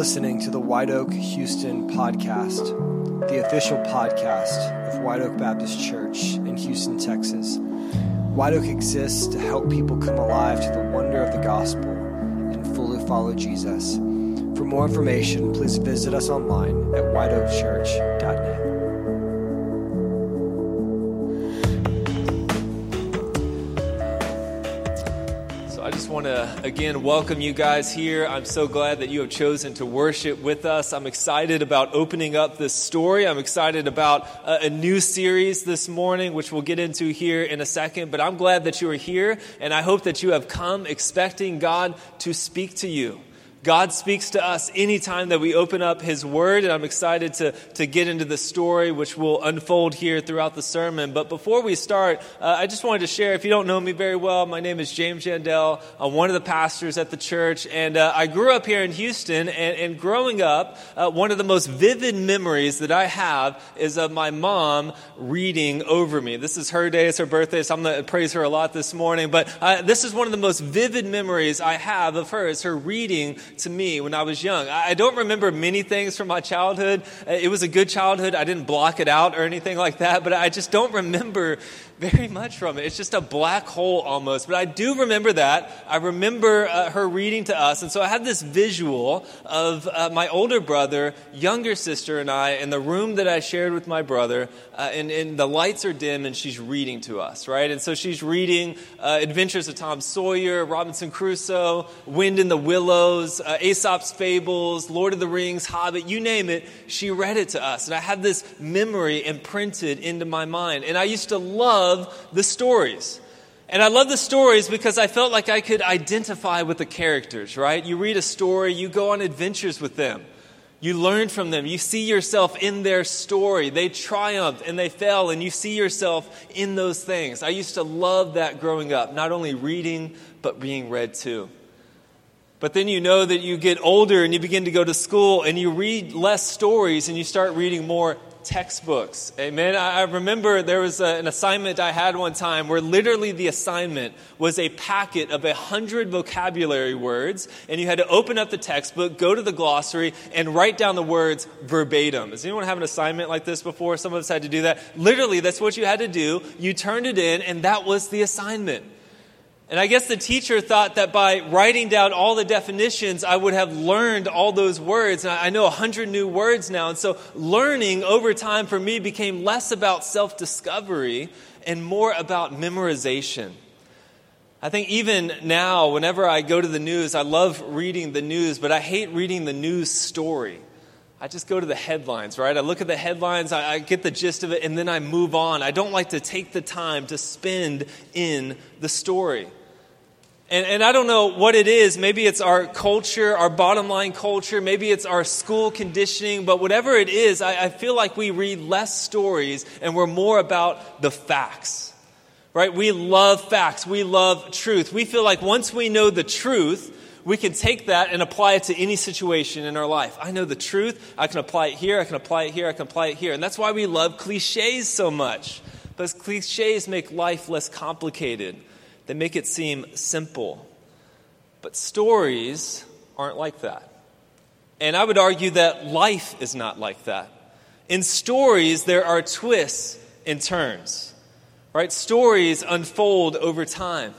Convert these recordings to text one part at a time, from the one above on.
listening to the White Oak Houston podcast, the official podcast of White Oak Baptist Church in Houston, Texas. White Oak exists to help people come alive to the wonder of the gospel and fully follow Jesus. For more information, please visit us online at whiteoakchurch.net. to again welcome you guys here. I'm so glad that you have chosen to worship with us. I'm excited about opening up this story. I'm excited about a, a, new series this morning, which we'll get into here in a second. But I'm glad that you are here, and I hope that you have come expecting God to speak to you. God speaks to us anytime that we open up His Word, and I'm excited to, to get into the story, which will unfold here throughout the sermon. But before we start, uh, I just wanted to share if you don't know me very well, my name is James Jandell. I'm one of the pastors at the church, and uh, I grew up here in Houston. And, and growing up, uh, one of the most vivid memories that I have is of my mom reading over me. This is her day, it's her birthday, so I'm going to praise her a lot this morning. But uh, this is one of the most vivid memories I have of her, is her reading to me when I was young. I don't remember many things from my childhood. Uh, it was a good childhood. I didn't block it out or anything like that, but I just don't remember very much from it. It's just a black hole almost. But I do remember that. I remember uh, her reading to us. And so I had this visual of uh, my older brother, younger sister, and I in the room that I shared with my brother. Uh, and, and, the lights are dim, and she's reading to us, right? And so she's reading uh, Adventures of Tom Sawyer, Robinson Crusoe, Wind in the Willows, uh, Aesop's Fables, Lord of the Rings, Hobbit, you name it. She read it to us. And I had this memory imprinted into my mind. And I used to love love the stories. And I love the stories because I felt like I could identify with the characters, right? You read a story, you go on adventures with them. You learn from them. You see yourself in their story. They triumphed and they fell, and you see yourself in those things. I used to love that growing up, not only reading, but being read too. But then you know that you get older and you begin to go to school and you read less stories and you start reading more textbooks. Amen. I remember there was a, an assignment I had one time where literally the assignment was a packet of a hundred vocabulary words, and you had to open up the textbook, go to the glossary, and write down the words verbatim. Does anyone have an assignment like this before? Some of us had to do that. Literally, that's what you had to do. You turned it in, and that was the assignment. And I guess the teacher thought that by writing down all the definitions, I would have learned all those words. And I know a hundred new words now. And so learning over time for me became less about self discovery and more about memorization. I think even now, whenever I go to the news, I love reading the news, but I hate reading the news story. I just go to the headlines, right? I look at the headlines, I, I, get the gist of it, and then I move on. I don't like to take the time to spend in the story. And, and I don't know what it is. Maybe it's our culture, our bottom line culture. Maybe it's our school conditioning. But whatever it is, I, I feel like we read less stories and we're more about the facts. Right? We love facts. We love truth. We feel like once we know the truth, we can take that and apply it to any situation in our life. I know the truth. I can apply it here. I can apply it here. I can apply it here. And that's why we love cliches so much. Because cliches make life less complicated. They make it seem simple. But stories aren't like that. And I would argue that life is not like that. In stories, there are twists and turns, right? Stories unfold over time.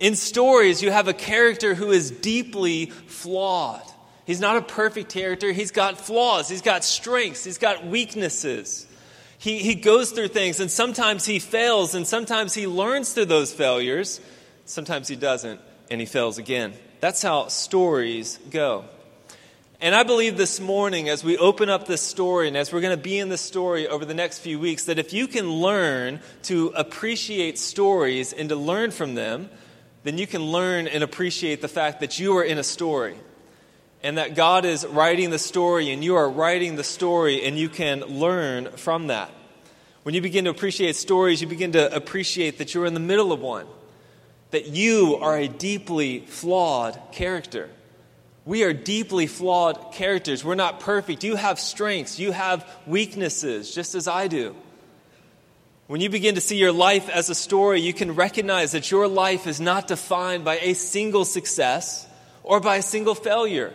In stories, you have a character who is deeply flawed. He's not a perfect character. He's got flaws. He's got strengths. He's got weaknesses. He, he goes through things, and sometimes he fails, and sometimes he learns through those failures. Sometimes he doesn't, and he fails again. That's how stories go. And I believe this morning, as we open up this story, and as we're going to be in this story over the next few weeks, that if you can learn to appreciate stories and to learn from them, then you can learn and appreciate the fact that you are in a story and that God is writing the story and you are writing the story and you can learn from that. When you begin to appreciate stories, you begin to appreciate that you're in the middle of one, that you are a deeply flawed character. We are deeply flawed characters. We're not perfect. You have strengths, you have weaknesses, just as I do. When you begin to see your life as a story, you can recognize that your life is not defined by a single success or by a single failure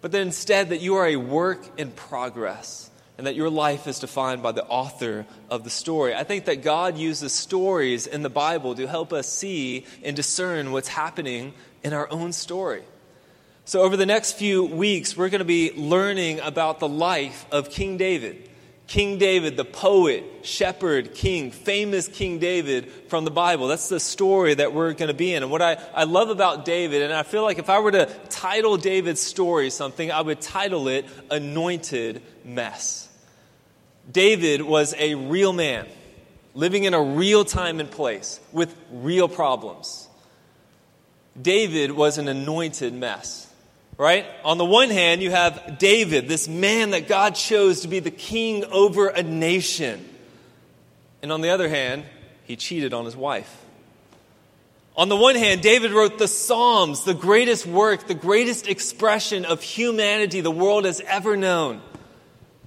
but that instead that you are a work in progress and that your life is defined by the author of the story. I think that God uses stories in the Bible to help us see and discern what's happening in our own story. So, over the next few weeks, we're going to be learning about the life of King David. King David, the poet, shepherd, king, famous King David from the Bible. That's the story that we're going to be in. And what I, I love about David, and I feel like if I were to title David's story something, I would title it Anointed Mess. David was a real man, living in a real time and place with real problems. David was an anointed mess, right? On the one hand, you have David, this man that God chose to be the king over a nation. And on the other hand, he cheated on his wife. On the one hand, David wrote the Psalms, the greatest work, the greatest expression of humanity the world has ever known.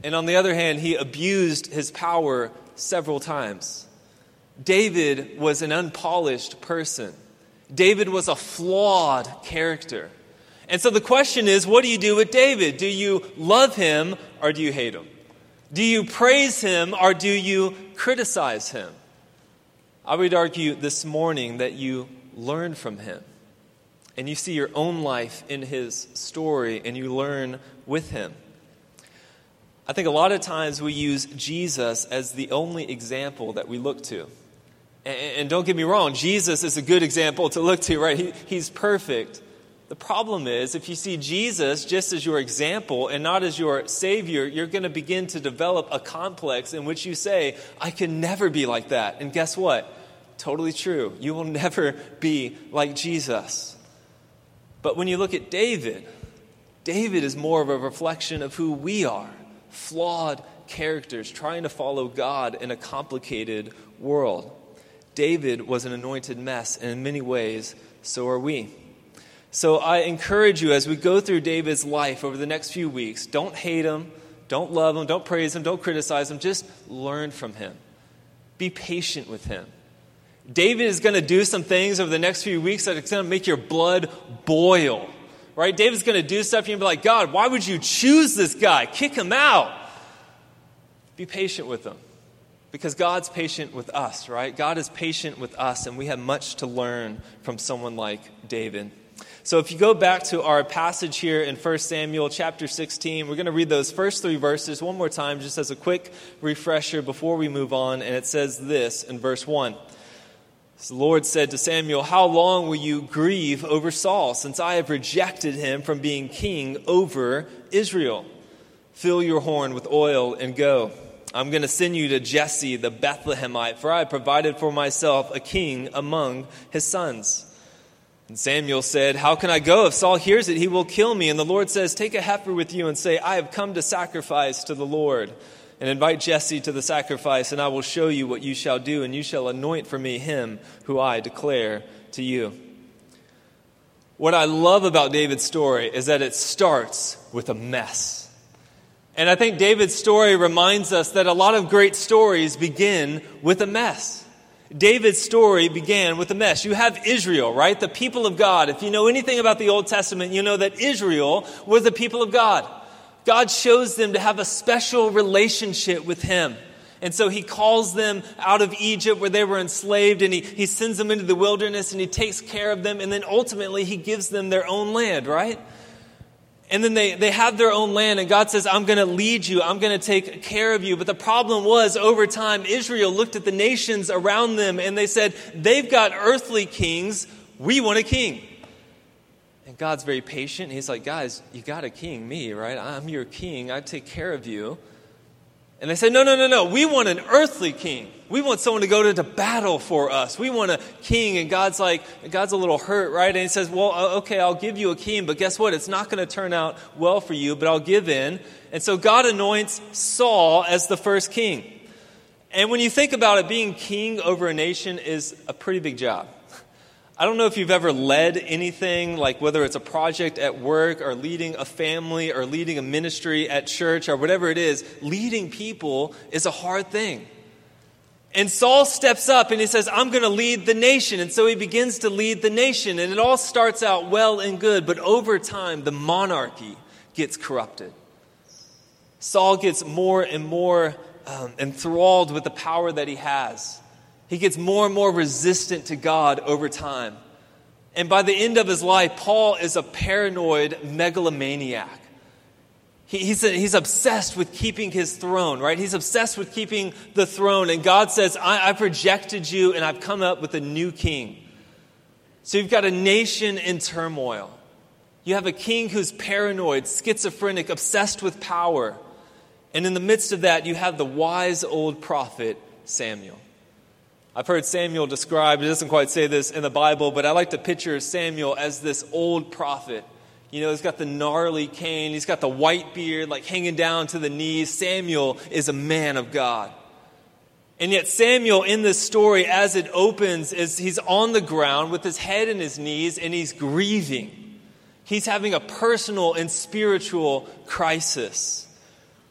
And on the other hand, he abused his power several times. David was an unpolished person. David was a flawed character. And so the question is what do you do with David? Do you love him or do you hate him? Do you praise him or do you criticize him? I would argue this morning that you learn from him and you see your own life in his story and you learn with him. I think a lot of times we use Jesus as the only example that we look to. And, don't get me wrong, Jesus is a good example to look to, right? He, he's perfect. The problem is, if you see Jesus just as your example and not as your Savior, you're going to begin to develop a complex in which you say, I can never be like that. And guess what? Totally true. You will never be like Jesus. But when you look at David, David is more of a reflection of who we are flawed characters trying to follow God in a complicated world. David was an anointed mess, and in many ways, so are we. So I encourage you as we go through David's life over the next few weeks, don't hate him, don't love him, don't praise him, don't criticize him, just learn from him. Be patient with him. David is going to do some things over the next few weeks that are going to make your blood boil right? David's going to do stuff, and you'll be like, God, why would you choose this guy? Kick him out. Be patient with him. Because God's patient with us, right? God is patient with us, and we have much to learn from someone like David. So if you go back to our passage here in 1 Samuel chapter 16, we're going to read those first three verses one more time, just as a quick refresher before we move on. And it says this in verse 1. So the Lord said to Samuel, How long will you grieve over Saul, since I have rejected him from being king over Israel? Fill your horn with oil and go. I'm going to send you to Jesse the Bethlehemite, for I have provided for myself a king among his sons. And Samuel said, How can I go? If Saul hears it, he will kill me. And the Lord says, Take a heifer with you and say, I have come to sacrifice to the Lord and invite Jesse to the sacrifice, and I will show you what you shall do, and you shall anoint for me him who I declare to you. What I love about David's story is that it starts with a mess. And I think David's story reminds us that a lot of great stories begin with a mess. David's story began with a mess. You have Israel, right? The people of God. If you know anything about the Old Testament, you know that Israel was the people of God. God shows them to have a special relationship with Him. And so he calls them out of Egypt where they were enslaved and he, he sends them into the wilderness and he takes care of them. And then ultimately he gives them their own land, right? And then they, they have their own land and God says, I'm going to lead you. I'm going to take care of you. But the problem was over time, Israel looked at the nations around them and they said, they've got earthly kings. We want a king. And God's very patient. He's like, guys, you got a king, me, right? I'm your king. I take care of you. And they said, no, no, no, no. We want an earthly king. We want someone to go to battle for us. We want a king. And God's like, God's a little hurt, right? And he says, well, uh, okay, I'll give you a king, but guess what? It's not going to turn out well for you, but I'll give in. And so God anoints Saul as the first king. And when you think about it, being king over a nation is a pretty big job. I don't know if you've ever led anything, like whether it's a project at work or leading a family or leading a ministry at church or whatever it is. Leading people is a hard thing. And Saul steps up and he says, I'm going to lead the nation. And so he begins to lead the nation. And it all starts out well and good, but over time, the monarchy gets corrupted. Saul gets more and more um, enthralled with the power that he has. He gets more and more resistant to God over time. And by the end of his life, Paul is a paranoid megalomaniac. He, he's, he's obsessed with keeping his throne, right? He's obsessed with keeping the throne. And God says, I, I've rejected you and I've come up with a new king. So you've got a nation in turmoil. You have a king who's paranoid, schizophrenic, obsessed with power. And in the midst of that, you have the wise old prophet Samuel. I've heard Samuel described, it doesn't quite say this in the Bible, but I like to picture Samuel as this old prophet. You know, he's got the gnarly cane, he's got the white beard, like hanging down to the knees. Samuel is a man of God. And yet, Samuel in this story, as it opens, is he's on the ground with his head in his knees and he's grieving. He's having a personal and spiritual crisis.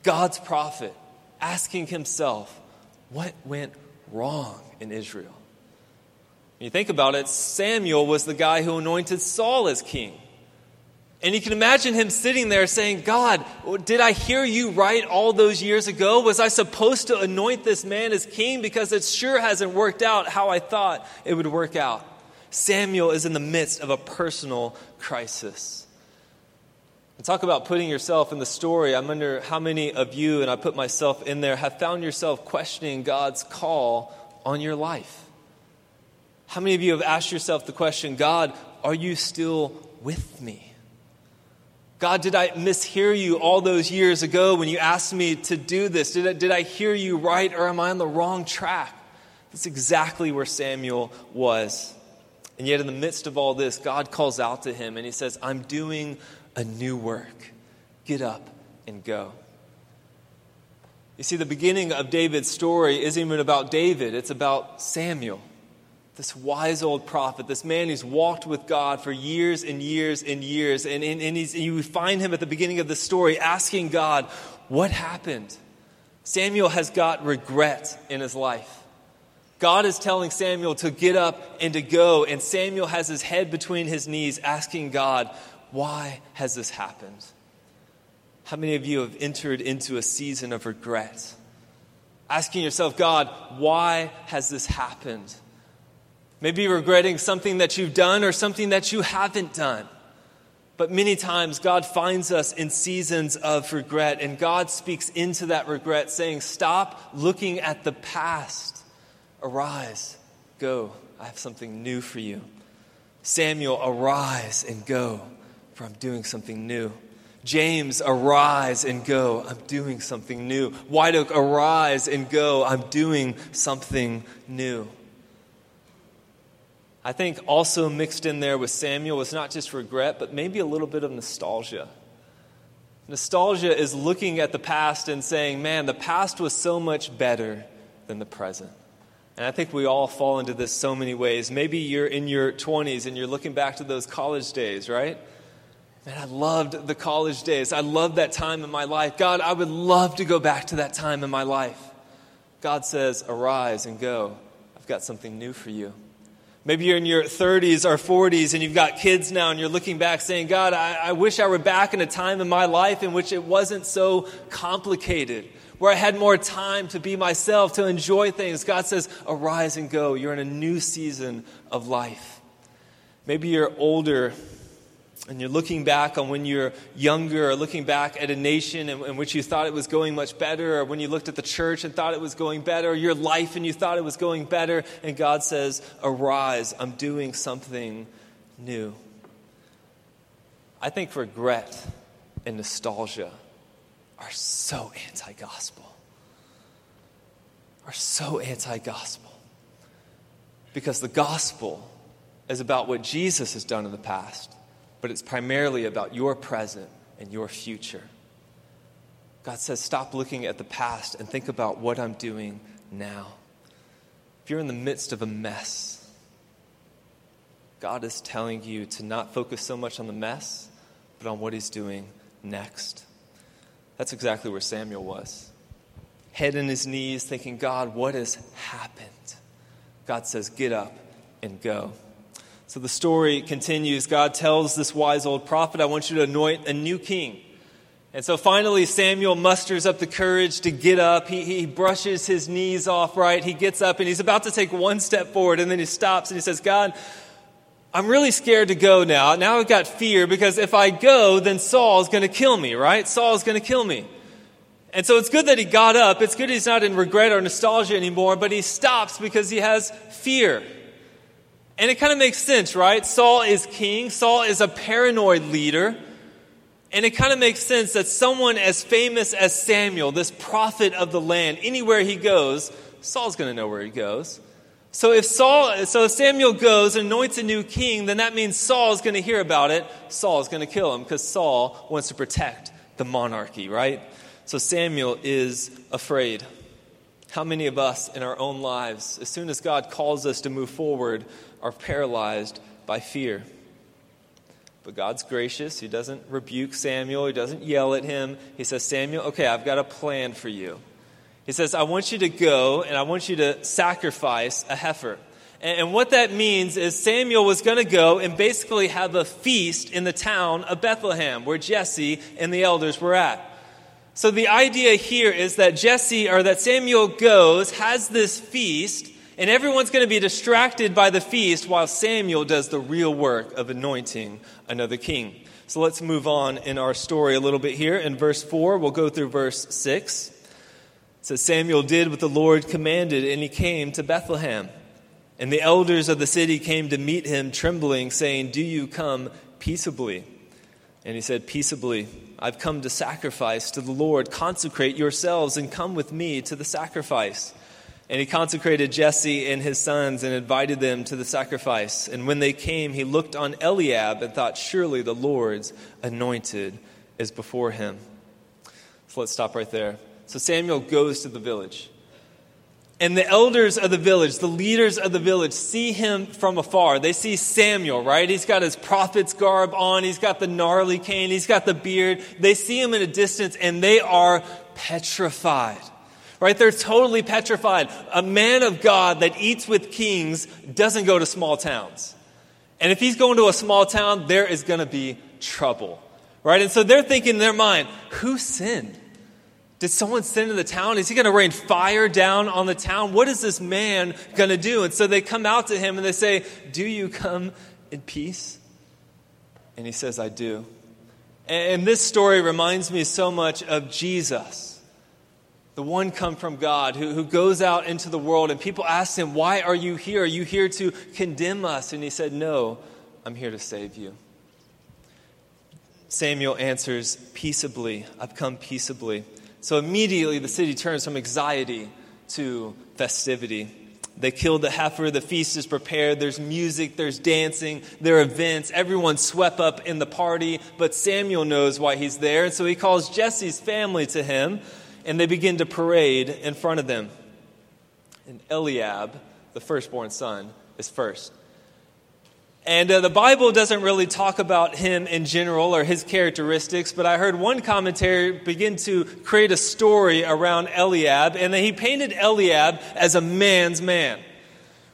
God's prophet asking himself, What went wrong? in Israel. When you think about it, Samuel was the guy who anointed Saul as king. And you can imagine him sitting there saying, God, did I hear you right all those years ago? Was I supposed to anoint this man as king? Because it sure hasn't worked out how I thought it would work out. Samuel is in the midst of a personal crisis. And talk about putting yourself in the story. I wonder how many of you, and I put myself in there, have found yourself questioning God's call on your life? How many of you have asked yourself the question, God, are you still with me? God, did I mishear you all those years ago when you asked me to do this? Did I, did I hear you right or am I on the wrong track? That's exactly where Samuel was. And yet, in the midst of all this, God calls out to him and he says, I'm doing a new work. Get up and go. You see, the beginning of David's story isn't even about David, it's about Samuel, this wise old prophet, this man who's walked with God for years and years and years. And, and, and, and you find him at the beginning of the story asking God, What happened? Samuel has got regret in his life. God is telling Samuel to get up and to go, and Samuel has his head between his knees asking God, Why has this happened? How many of you have entered into a season of regret? Asking yourself, God, why has this happened? Maybe regretting something that you've done or something that you haven't done. But many times, God finds us in seasons of regret, and God speaks into that regret, saying, Stop looking at the past. Arise, go. I have something new for you. Samuel, arise and go, for I'm doing something new. James, arise and go. I'm doing something new. White Oak, arise and go. I'm doing something new. I think also mixed in there with Samuel was not just regret, but maybe a little bit of nostalgia. Nostalgia is looking at the past and saying, man, the past was so much better than the present. And I think we all fall into this so many ways. Maybe you're in your 20s and you're looking back to those college days, right? Man, I loved the college days. I loved that time in my life. God, I would love to go back to that time in my life. God says, Arise and go. I've got something new for you. Maybe you're in your 30s or 40s and you've got kids now and you're looking back saying, God, I, I, wish I were back in a time in my life in which it wasn't so complicated, where I had more time to be myself, to enjoy things. God says, Arise and go. You're in a new season of life. Maybe you're older and you're looking back on when you're younger or looking back at a nation in, in, which you thought it was going much better, or when you looked at the church and thought it was going better, or your life and you thought it was going better, and God says, Arise, I'm doing something new. I think regret and nostalgia are so anti gospel. Are so anti gospel. Because the gospel is about what Jesus has done in the past but it's primarily about your present and your future. God says, stop looking at the past and think about what I'm doing now. If you're in the midst of a mess, God is telling you to not focus so much on the mess, but on what He's doing next. That's exactly where Samuel was. Head in his knees, thinking, God, what has happened? God says, get up and go. So the story continues. God tells this wise old prophet, I want you to anoint a new king. And so finally, Samuel musters up the courage to get up. He, he brushes his knees off, right? He gets up and he's about to take one step forward, and then he stops and he says, God, I'm really scared to go now. Now I've got fear because if I go, then Saul's going to kill me, right? Saul's going to kill me. And so it's good that he got up. It's good he's not in regret or nostalgia anymore, but he stops because he has fear. And it kind of makes sense, right? Saul is king, Saul is a paranoid leader. And it kind of makes sense that someone as famous as Samuel, this prophet of the land, anywhere he goes, Saul's going to know where he goes. So if Saul, so if Samuel goes and anoints a new king, then that means Saul is going to hear about it. Saul is going to kill him because Saul wants to protect the monarchy, right? So Samuel is afraid. How many of us in our own lives, as soon as God calls us to move forward, are paralyzed by fear? But God's gracious. He doesn't rebuke Samuel, He doesn't yell at him. He says, Samuel, okay, I've got a plan for you. He says, I want you to go and I want you to sacrifice a heifer. And, what that means is Samuel was going to go and basically have a feast in the town of Bethlehem where Jesse and the elders were at. So the idea here is that Jesse or that Samuel goes, has this feast, and everyone's going to be distracted by the feast while Samuel does the real work of anointing another king. So let's move on in our story a little bit here. In verse 4, we'll go through verse 6. It says, Samuel did what the Lord commanded, and he came to Bethlehem. And the elders of the city came to meet him, trembling, saying, Do you come peaceably? And he said, Peaceably, I've come to sacrifice to the Lord. Consecrate yourselves and come with me to the sacrifice. And he consecrated Jesse and his sons and invited them to the sacrifice. And when they came, he looked on Eliab and thought, Surely the Lord's anointed is before him. So let's stop right there. So Samuel goes to the village. And the elders of the village, the leaders of the village, see him from afar. They see Samuel, right? He's got his prophet's garb on. He's got the gnarly cane. He's got the beard. They see him in a distance and they are petrified right? They're totally petrified. A man of God that eats with kings doesn't go to small towns. And if he's going to a small town, there is going to be trouble, right? And so they're thinking in their mind, who sinned? Did someone sin in the town? Is he going to rain fire down on the town? What is this man going to do? And so they come out to him and they say, Do you come in peace? And he says, I do. And this story reminds me so much of Jesus the one come from God who, who goes out into the world and people ask him, Why are you here? Are you here to condemn us? And he said, No, I'm here to save you. Samuel answers, Peaceably, I've come peaceably. So immediately the city turns from anxiety to festivity. They kill the heifer, the feast is prepared, there's music, there's dancing, there are events, everyone's swept up in the party, but Samuel knows why he's there, and so he calls Jesse's family to him and they begin to parade in front of them. And Eliab, the firstborn son, is first. And uh, the Bible doesn't really talk about him in general or his characteristics, but I heard one commentary begin to create a story around Eliab, and he painted Eliab as a man's man.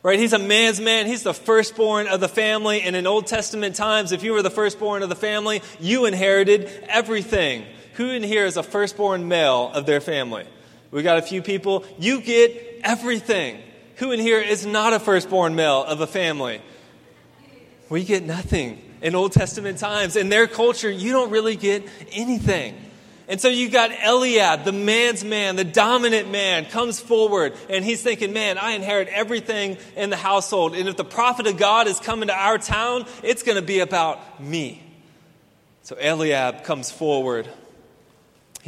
Right? He's a man's man. He's the firstborn of the family. And in Old Testament times, if you were the firstborn of the family, you inherited everything. Who in here is a firstborn male of their family? We got a few people. You get everything. Who in here is not a firstborn male of a family? We get nothing. In Old Testament times, in their culture, you don't really get anything. And so you got Eliab, the man's man, the dominant man, comes forward and he's thinking, man, I inherit everything in the household. And if the prophet of God is coming to our town, it's going to be about me. So Eliab comes forward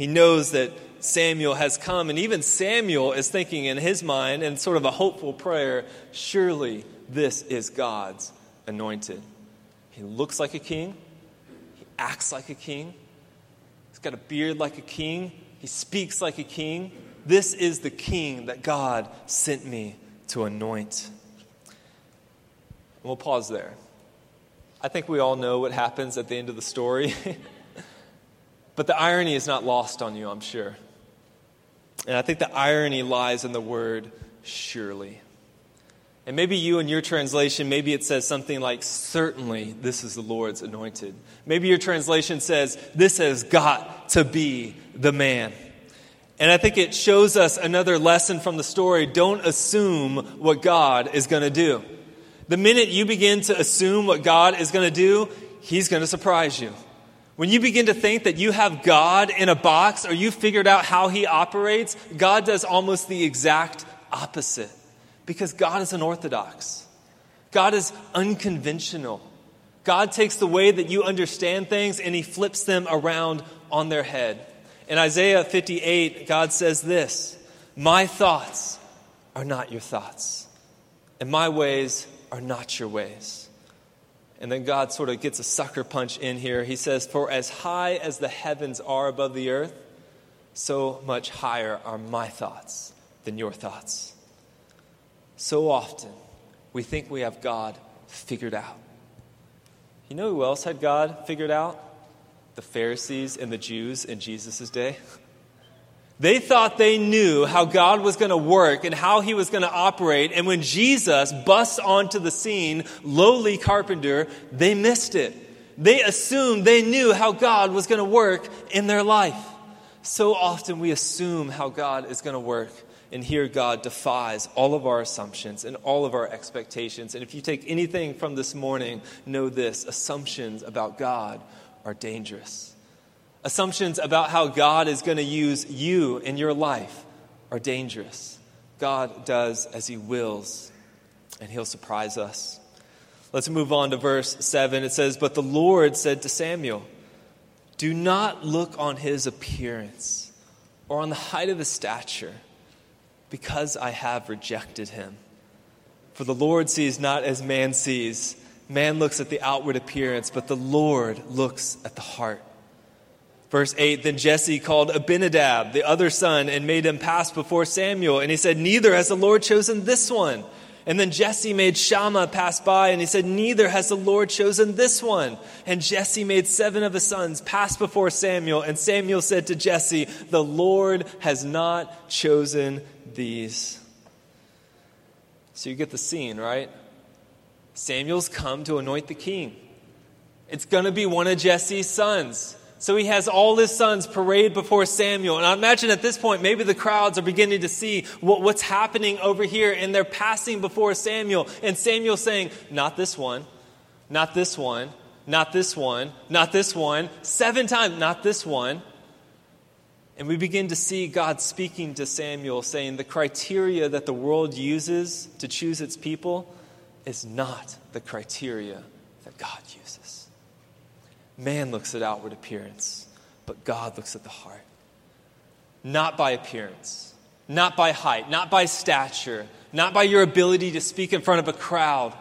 he knows that Samuel has come, and even Samuel is thinking in his mind, in sort of a hopeful prayer, surely this is God's anointed. He looks like a king, he acts like a king, he's got a beard like a king, he speaks like a king. This is the king that God sent me to anoint. And we'll pause there. I think we all know what happens at the end of the story. But the irony is not lost on you, I'm sure. And I think the irony lies in the word surely. And maybe you in your translation, maybe it says something like, Certainly this is the Lord's anointed. Maybe your translation says, This has got to be the man. And I think it shows us another lesson from the story. Don't assume what God is going to do. The minute you begin to assume what God is going to do, He's going to surprise you. When you begin to think that you have God in a box or you figured out how He operates, God does almost the exact opposite. Because God is unorthodox, God is unconventional. God takes the way that you understand things and He flips them around on their head. In Isaiah 58, God says this My thoughts are not your thoughts, and my ways are not your ways. And then God sort of gets a sucker punch in here. He says, For as high as the heavens are above the earth, so much higher are my thoughts than your thoughts. So often, we think we have God figured out. You know who else had God figured out? The Pharisees and the Jews in Jesus' day. They thought they knew how God was going to work and how he was going to operate. And when Jesus busts onto the scene, lowly carpenter, they missed it. They assumed they knew how God was going to work in their life. So often we assume how God is going to work. And here God defies all of our assumptions and all of our expectations. And if you take anything from this morning, know this assumptions about God are dangerous. Assumptions about how God is going to use you in your life are dangerous. God does as He wills, and He'll surprise us. Let's move on to verse 7. It says, But the Lord said to Samuel, Do not look on his appearance or on the height of his stature, because I have rejected him. For the Lord sees not as man sees. Man looks at the outward appearance, but the Lord looks at the heart. Verse 8 Then Jesse called Abinadab, the other son, and made him pass before Samuel. And he said, Neither has the Lord chosen this one. And then Jesse made Shammah pass by, and he said, Neither has the Lord chosen this one. And Jesse made seven of his sons pass before Samuel. And Samuel said to Jesse, The Lord has not chosen these. So you get the scene, right? Samuel's come to anoint the king. It's going to be one of Jesse's sons. So he has all his sons parade before Samuel. And I imagine at this point, maybe the crowds are beginning to see what, what's happening over here, and they're passing before Samuel. And Samuel saying, Not this one, not this one, not this one, not this one, seven times, not this one. And we begin to see God speaking to Samuel, saying the criteria that the world uses to choose its people is not the criteria that God uses. Man looks at outward appearance, but God looks at the heart. Not by appearance, not by height, not by stature, not by your ability to speak in front of a crowd,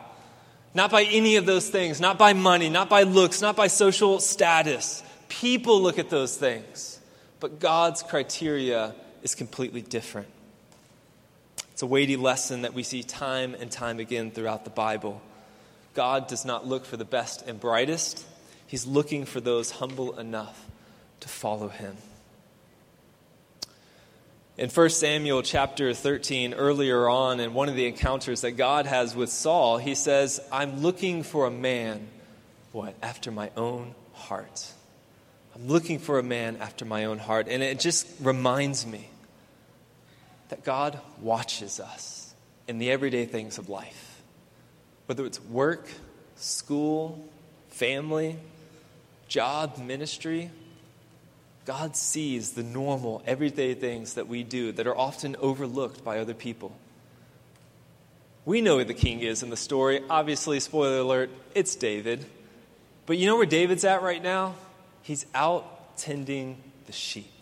not by any of those things, not by money, not by looks, not by social status. People look at those things, but God's criteria is completely different. It's a weighty lesson that we see time and time again throughout the Bible. God does not look for the best and brightest. He's looking for those humble enough to follow him. In 1 Samuel chapter 13, earlier on, in one of the encounters that God has with Saul, he says, I'm looking for a man, what, after my own heart. I'm looking for a man after my own heart. And it just reminds me that God watches us in the everyday things of life, whether it's work, school, family, job, ministry, God sees the normal, everyday things that we do that are often overlooked by other people. We know who the king is in the story. Obviously, spoiler alert, it's David. But you know where David's at right now? He's out tending the sheep.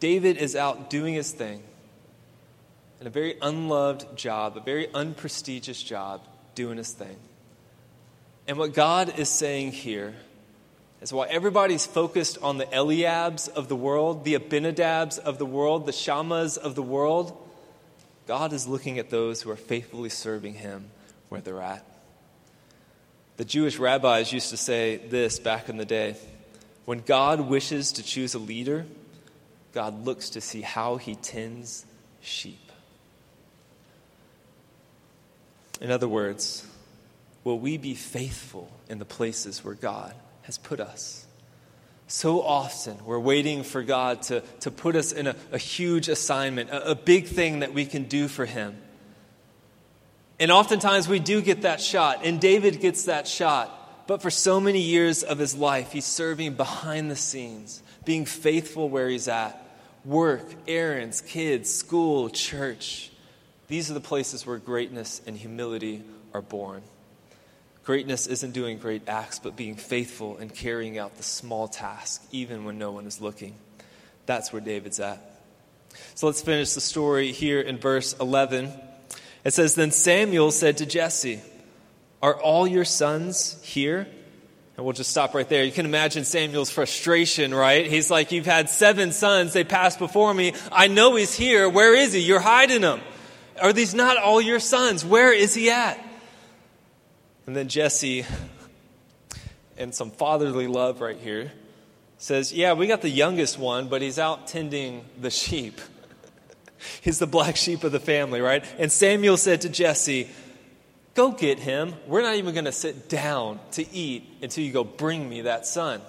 David is out doing his thing in a very unloved job, a very unprestigious job, doing his thing. And what God is saying here is while everybody's focused on the Eliabs of the world, the Abinadabs of the world, the Shammahs of the world, God is looking at those who are faithfully serving Him where they're at. The Jewish rabbis used to say this back in the day when God wishes to choose a leader, God looks to see how he tends sheep. In other words, will we be faithful in the places where God has put us? So often, we're waiting for God to, to put us in a, a huge assignment, a, a big thing that we can do for Him. And oftentimes, we do get that shot, and David gets that shot. But for so many years of his life, he's serving behind the scenes, being faithful where he's at work, errands, kids, school, church. These are the places where greatness and humility are born. Greatness isn't doing great acts, but being faithful and carrying out the small task, even when no one is looking. That's where David's at. So let's finish the story here in verse 11. It says Then Samuel said to Jesse, Are all your sons here? And we'll just stop right there. You can imagine Samuel's frustration, right? He's like, You've had seven sons, they passed before me. I know he's here. Where is he? You're hiding him. Are these not all your sons? Where is he at? And then Jesse, and some fatherly love right here, says, Yeah, we got the youngest one, but he's out tending the sheep. he's the black sheep of the family, right? And Samuel said to Jesse, Go get him. We're not even going to sit down to eat until you go bring me that son.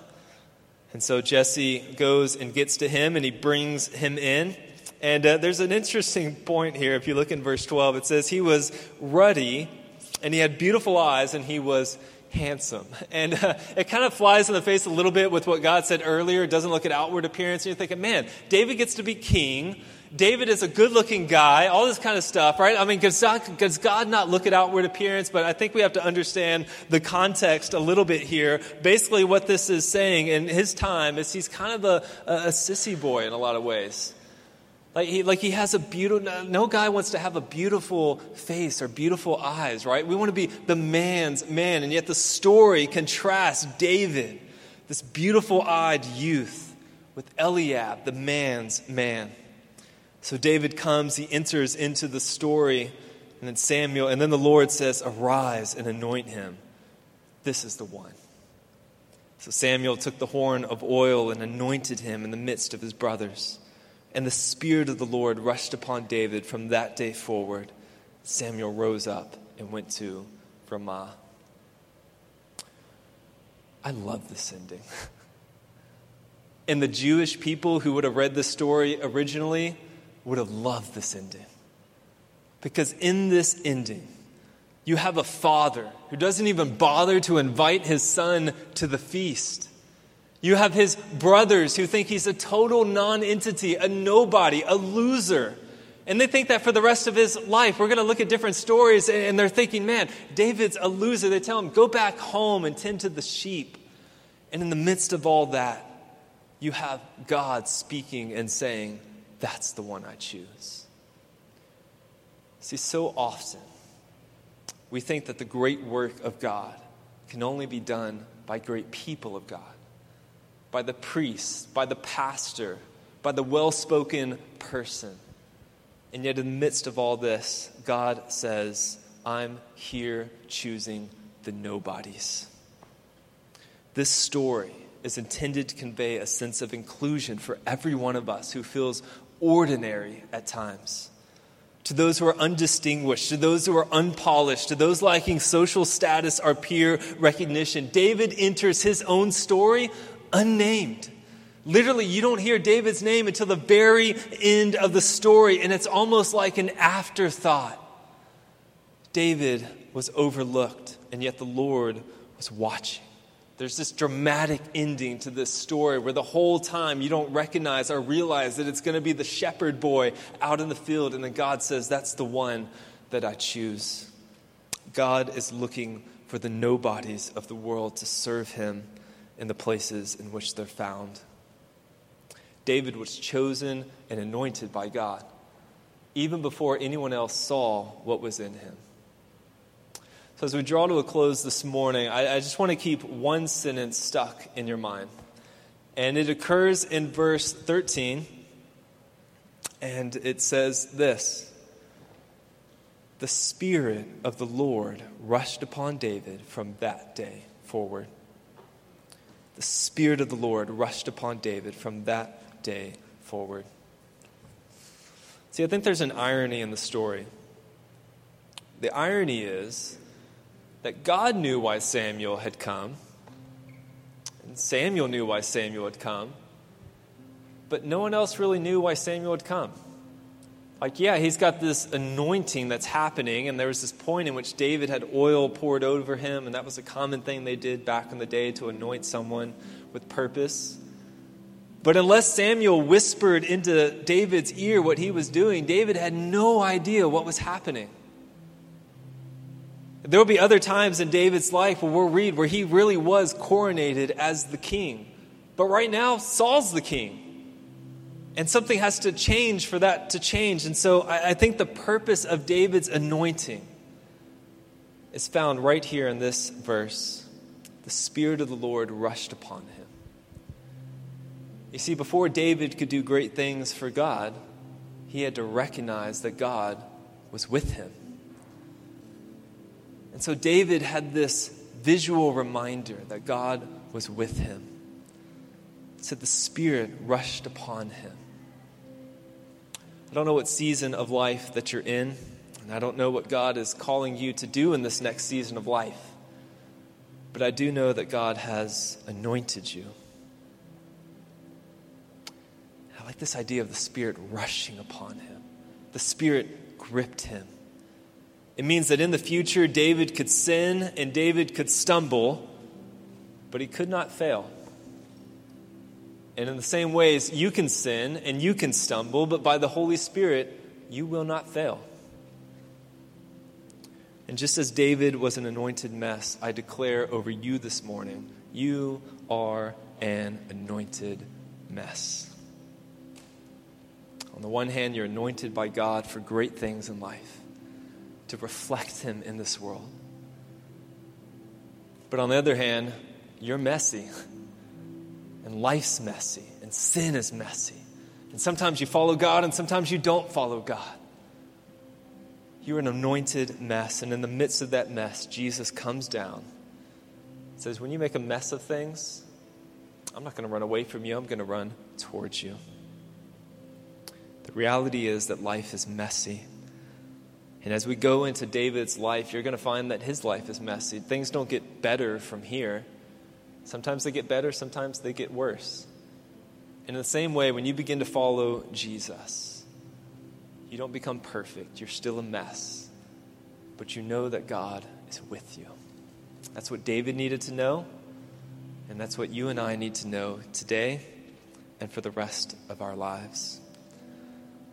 And so Jesse goes and gets to him, and he brings him in. And uh, there's an interesting point here. If you look in verse 12, it says, He was ruddy and he had beautiful eyes, and he was handsome. And uh, it kind of flies in the face a little bit with what God said earlier. It doesn't look at outward appearance. And you're thinking, man, David gets to be king. David is a good looking guy, all this kind of stuff, right? I mean, does God, does God not look at outward appearance? But I think we have to understand the context a little bit here. Basically, what this is saying in his time is he's kind of a, a, a sissy boy in a lot of ways. Like he, like he has a beautiful, no guy wants to have a beautiful face or beautiful eyes, right? We want to be the man's man. And yet the story contrasts David, this beautiful eyed youth, with Eliab, the man's man. So David comes, he enters into the story, and then Samuel, and then the Lord says, Arise and anoint him. This is the one. So Samuel took the horn of oil and anointed him in the midst of his brothers. And the Spirit of the Lord rushed upon David from that day forward. Samuel rose up and went to Ramah. I love this ending. and the Jewish people who would have read this story originally would have loved this ending. Because in this ending, you have a father who doesn't even bother to invite his son to the feast. You have his brothers who think he's a total nonentity, a nobody, a loser. And they think that for the rest of his life. We're going to look at different stories, and they're thinking, man, David's a loser. They tell him, go back home and tend to the sheep. And in the midst of all that, you have God speaking and saying, that's the one I choose. See, so often we think that the great work of God can only be done by great people of God by the priest, by the pastor, by the well spoken person. And yet, in the midst of all this, God says, I'm here choosing the nobodies. This story is intended to convey a sense of inclusion for every one of us who feels ordinary at times. To those who are undistinguished, to those who are unpolished, to those lacking social status or peer recognition. David enters his own story unnamed. Literally, you don't hear David's name until the very end of the story, and it's almost like an afterthought. David was overlooked, and yet the Lord was watching. There's this dramatic ending to this story where the whole time you don't recognize or realize that it's going to be the shepherd boy out in the field, and then God says, That's the one that I choose. God is looking for the nobodies of the world to serve him in the places in which they're found. David was chosen and anointed by God even before anyone else saw what was in him. So, as we draw to a close this morning, I, I just want to keep one sentence stuck in your mind. And it occurs in verse 13, and it says this The Spirit of the Lord rushed upon David from that day forward the Spirit of the Lord rushed upon David from that day forward. See, I think there's an irony in the story. the irony is that God knew why Samuel had come, and Samuel knew why Samuel had come, but no one else really knew why Samuel had come. Like, yeah, he's got this anointing that's happening, and there was this point in which David had oil poured over him, and that was a common thing they did back in the day to anoint someone with purpose. But unless Samuel whispered into David's ear what he was doing, David had no idea what was happening. There will be other times in David's life where we'll read where he really was coronated as the king. But right now, Saul's the king. And something has to change for that to change. And so I, I think the purpose of David's anointing is found right here in this verse. The Spirit of the Lord rushed upon him. You see, before David could do great things for God, he had to recognize that God was with him. And so David had this visual reminder that God was with him. So the Spirit rushed upon him. I don't know what season of life that you're in, and I don't know what God is calling you to do in this next season of life. But I do know that God has anointed you. I like this idea of the Spirit rushing upon him. The Spirit gripped him. It means that in the future, David could sin and David could stumble, but he could not fail. And in the same ways, you can sin and you can stumble, but by the Holy Spirit, you will not fail. And just as David was an anointed mess, I declare over you this morning, you are an anointed mess. On the one hand, you're anointed by God for great things in life, to reflect Him in this world. But on the other hand, you're messy. And life's messy, and sin is messy. And sometimes you follow God, and sometimes you don't follow God. You're an anointed mess, and in the midst of that mess, Jesus comes down. Says, When you make a mess of things, I'm not going to run away from you, I'm going to run towards you. The reality is that life is messy. And as we go into David's life, you're going to find that his life is messy. Things don't get better from here. Sometimes they get better, sometimes they get worse. And in the same way, when you begin to follow Jesus, you don't become perfect. You're still a mess. But you know that God is with you. That's what David needed to know. And that's what you and I need to know today and for the rest of our lives.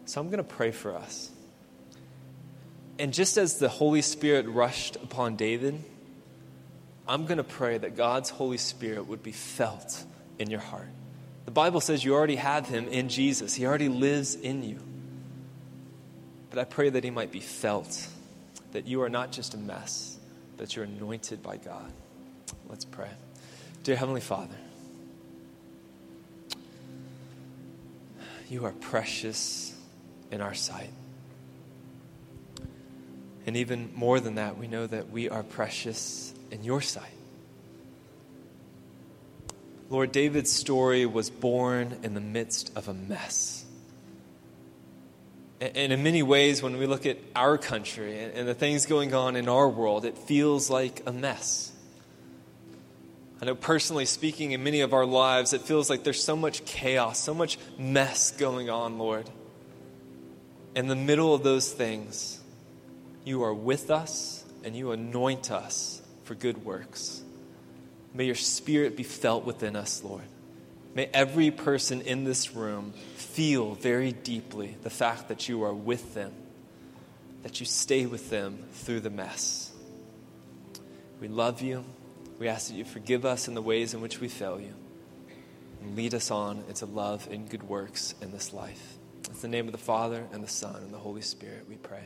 So I'm going to pray for us. And just as the Holy Spirit rushed upon David, I'm going to pray that God's Holy Spirit would be felt in your heart. The Bible says you already have him in Jesus, he already lives in you. But I pray that he might be felt, that you are not just a mess, that you're anointed by God. Let's pray. Dear Heavenly Father, you are precious in our sight. And even more than that, we know that we are precious in your sight. Lord, David's story was born in the midst of a mess. And in many ways, when we look at our country and the things going on in our world, it feels like a mess. I know personally speaking, in many of our lives, it feels like there's so much chaos, so much mess going on, Lord. In the middle of those things, you are with us and you anoint us for good works. May your spirit be felt within us, Lord. May every person in this room feel very deeply the fact that you are with them, that you stay with them through the mess. We love you. We ask that you forgive us in the ways in which we fail you and lead us on into love and good works in this life. In the name of the Father, and the Son, and the Holy Spirit, we pray.